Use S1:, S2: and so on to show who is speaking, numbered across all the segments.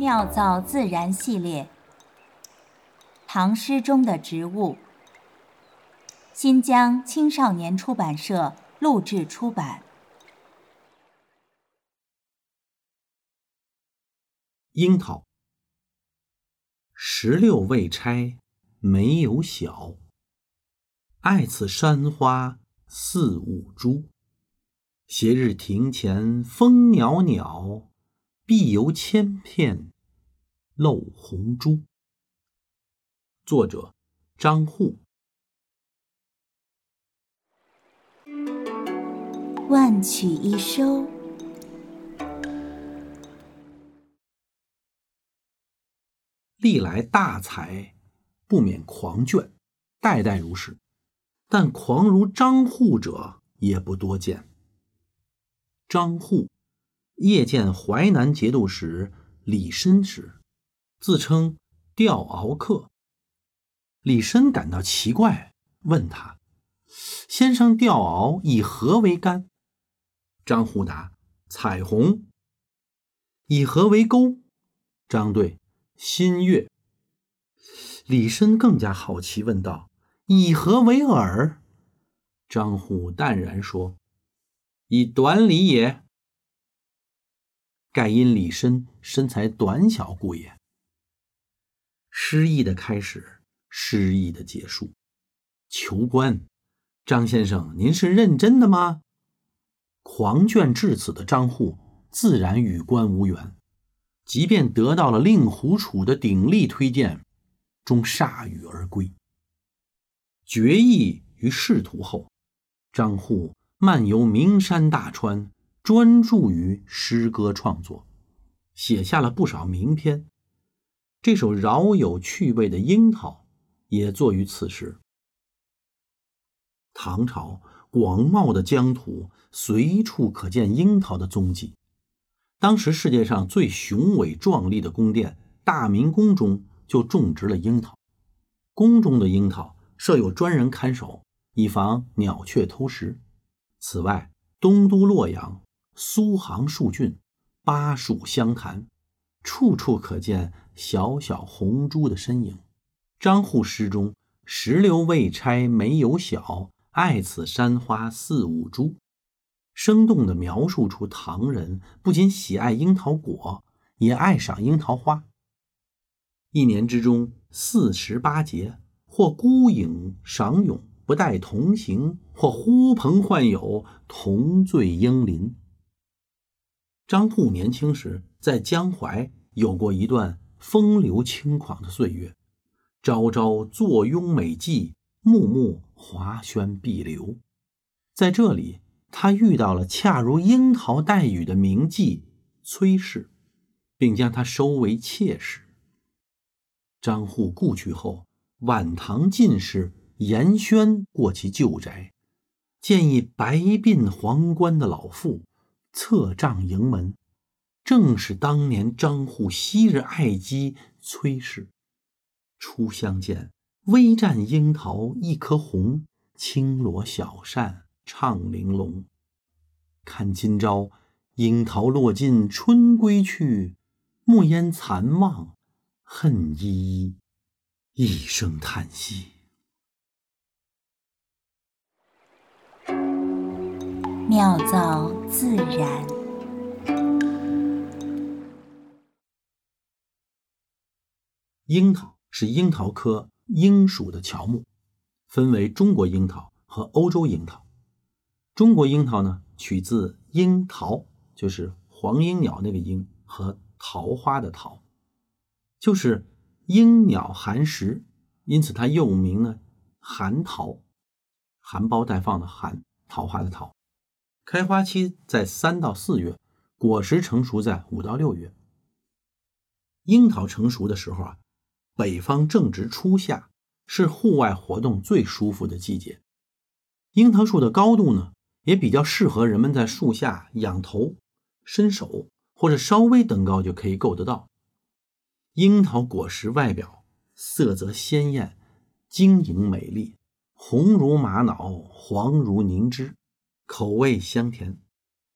S1: 妙造自然系列，唐诗中的植物。新疆青少年出版社录制出版。
S2: 樱桃，石榴未拆没有小，爱此山花四五株。斜日庭前风袅袅，必有千片漏红珠。作者：张祜。
S1: 万曲一收。
S2: 历来大才不免狂卷，代代如是。但狂如张祜者也不多见。张祜夜见淮南节度使李绅时，自称吊鳌客。李绅感到奇怪，问他：“先生吊鳌以何为竿？”张虎答：“彩虹。”以何为钩？张对：“新月。”李绅更加好奇，问道：“以何为饵？”张虎淡然说。以短礼也，盖因李绅身材短小故也。诗意的开始，诗意的结束。求官，张先生，您是认真的吗？狂卷至此的张祜，自然与官无缘。即便得到了令狐楚的鼎力推荐，终铩羽而归。决意于仕途后，张祜。漫游名山大川，专注于诗歌创作，写下了不少名篇。这首饶有趣味的《樱桃》也作于此时。唐朝广袤的疆土，随处可见樱桃的踪迹。当时世界上最雄伟壮丽的宫殿——大明宫中，就种植了樱桃。宫中的樱桃设有专人看守，以防鸟雀偷食。此外，东都洛阳、苏杭数郡、巴蜀湘潭，处处可见小小红珠的身影。张祜诗中“石榴未拆没有小，爱此山花四五株”，生动地描述出唐人不仅喜爱樱桃果，也爱赏樱桃花。一年之中四十八节，或孤影赏咏。不带同行，或呼朋唤友，同醉樱林。张祜年轻时在江淮有过一段风流轻狂的岁月，朝朝坐拥美妓，暮暮华轩碧流。在这里，他遇到了恰如樱桃带雨的名妓崔氏，并将她收为妾室。张祜故去后，晚唐进士。严轩过其旧宅，见一白鬓黄冠的老妇侧帐迎门，正是当年张祜昔日爱姬崔氏。初相见，微绽樱桃一颗红，轻罗小扇唱玲珑。看今朝樱桃落尽春归去，暮烟残望恨依依，一声叹息。
S1: 妙造自然。
S2: 樱桃是樱桃科樱属的乔木，分为中国樱桃和欧洲樱桃。中国樱桃呢，取自樱桃，就是黄莺鸟那个莺和桃花的桃，就是莺鸟含食，因此它又名呢含桃，含苞待放的含，桃花的桃。开花期在三到四月，果实成熟在五到六月。樱桃成熟的时候啊，北方正值初夏，是户外活动最舒服的季节。樱桃树的高度呢，也比较适合人们在树下仰头、伸手，或者稍微登高就可以够得到。樱桃果实外表色泽鲜艳、晶莹美丽，红如玛瑙，黄如凝脂。口味香甜，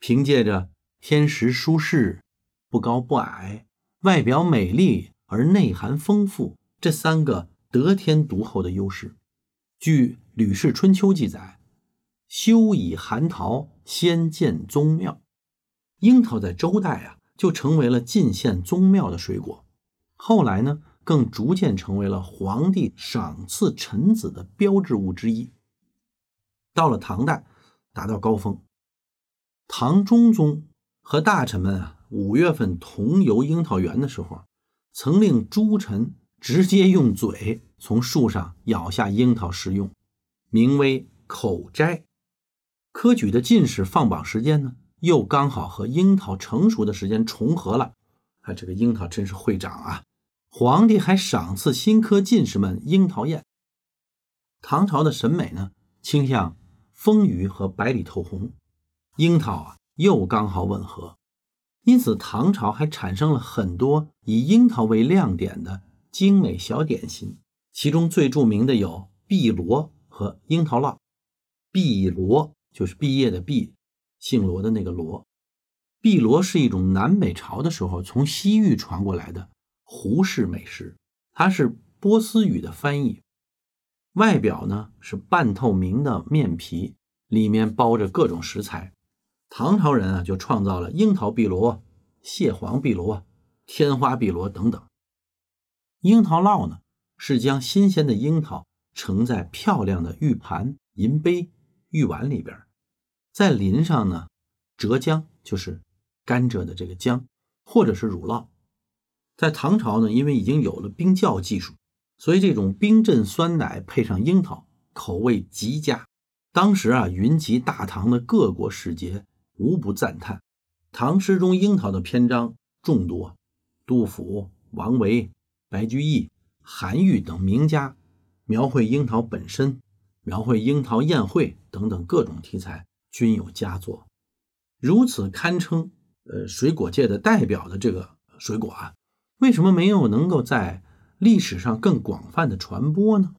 S2: 凭借着天时舒适、不高不矮、外表美丽而内涵丰富这三个得天独厚的优势。据《吕氏春秋》记载，修以寒桃，先建宗庙。樱桃在周代啊，就成为了进献宗庙的水果。后来呢，更逐渐成为了皇帝赏赐臣子的标志物之一。到了唐代，达到高峰。唐中宗和大臣们啊，五月份同游樱桃园的时候，曾令诸臣直接用嘴从树上咬下樱桃食用，名为口斋。科举的进士放榜时间呢？又刚好和樱桃成熟的时间重合了，啊，这个樱桃真是会长啊！皇帝还赏赐新科进士们樱桃宴。唐朝的审美呢，倾向丰腴和白里透红，樱桃啊又刚好吻合，因此唐朝还产生了很多以樱桃为亮点的精美小点心，其中最著名的有碧螺和樱桃烙。碧螺就是毕业的毕。姓罗的那个罗，碧螺是一种南北朝的时候从西域传过来的胡式美食，它是波斯语的翻译。外表呢是半透明的面皮，里面包着各种食材。唐朝人啊就创造了樱桃碧螺、蟹黄碧螺、天花碧螺等等。樱桃烙呢是将新鲜的樱桃盛在漂亮的玉盘、银杯、玉碗里边。再淋上呢，浙浆就是甘蔗的这个浆，或者是乳酪。在唐朝呢，因为已经有了冰窖技术，所以这种冰镇酸奶配上樱桃，口味极佳。当时啊，云集大唐的各国使节无不赞叹。唐诗中樱桃的篇章众多，杜甫、王维、白居易、韩愈等名家描绘樱桃本身，描绘樱桃宴会等等各种题材。均有佳作，如此堪称呃水果界的代表的这个水果啊，为什么没有能够在历史上更广泛的传播呢？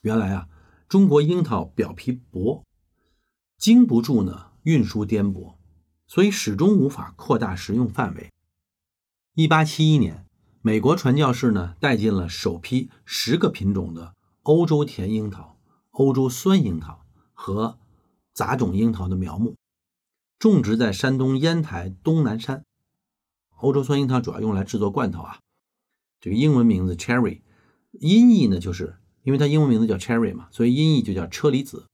S2: 原来啊，中国樱桃表皮薄，经不住呢运输颠簸，所以始终无法扩大食用范围。一八七一年，美国传教士呢带进了首批十个品种的欧洲甜樱桃、欧洲酸樱桃和。杂种樱桃的苗木种植在山东烟台东南山。欧洲酸樱桃主要用来制作罐头啊。这个英文名字 cherry，音译呢，就是因为它英文名字叫 cherry 嘛，所以音译就叫车厘子。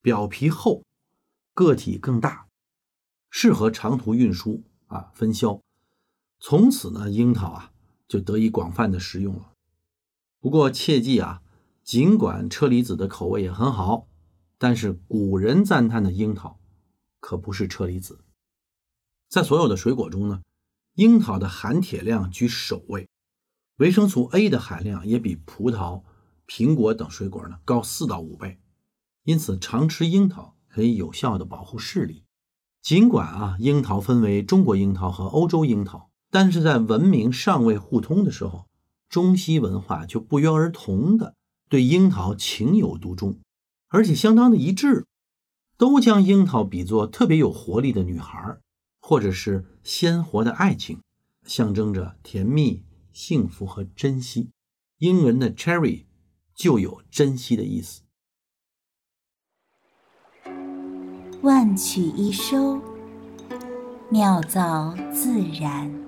S2: 表皮厚，个体更大，适合长途运输啊分销。从此呢，樱桃啊就得以广泛的食用了。不过切记啊，尽管车厘子的口味也很好。但是古人赞叹的樱桃，可不是车厘子。在所有的水果中呢，樱桃的含铁量居首位，维生素 A 的含量也比葡萄、苹果等水果呢高四到五倍。因此，常吃樱桃可以有效的保护视力。尽管啊，樱桃分为中国樱桃和欧洲樱桃，但是在文明尚未互通的时候，中西文化就不约而同的对樱桃情有独钟。而且相当的一致，都将樱桃比作特别有活力的女孩，或者是鲜活的爱情，象征着甜蜜、幸福和珍惜。英文的 cherry 就有珍惜的意思。
S1: 万曲一收，妙造自然。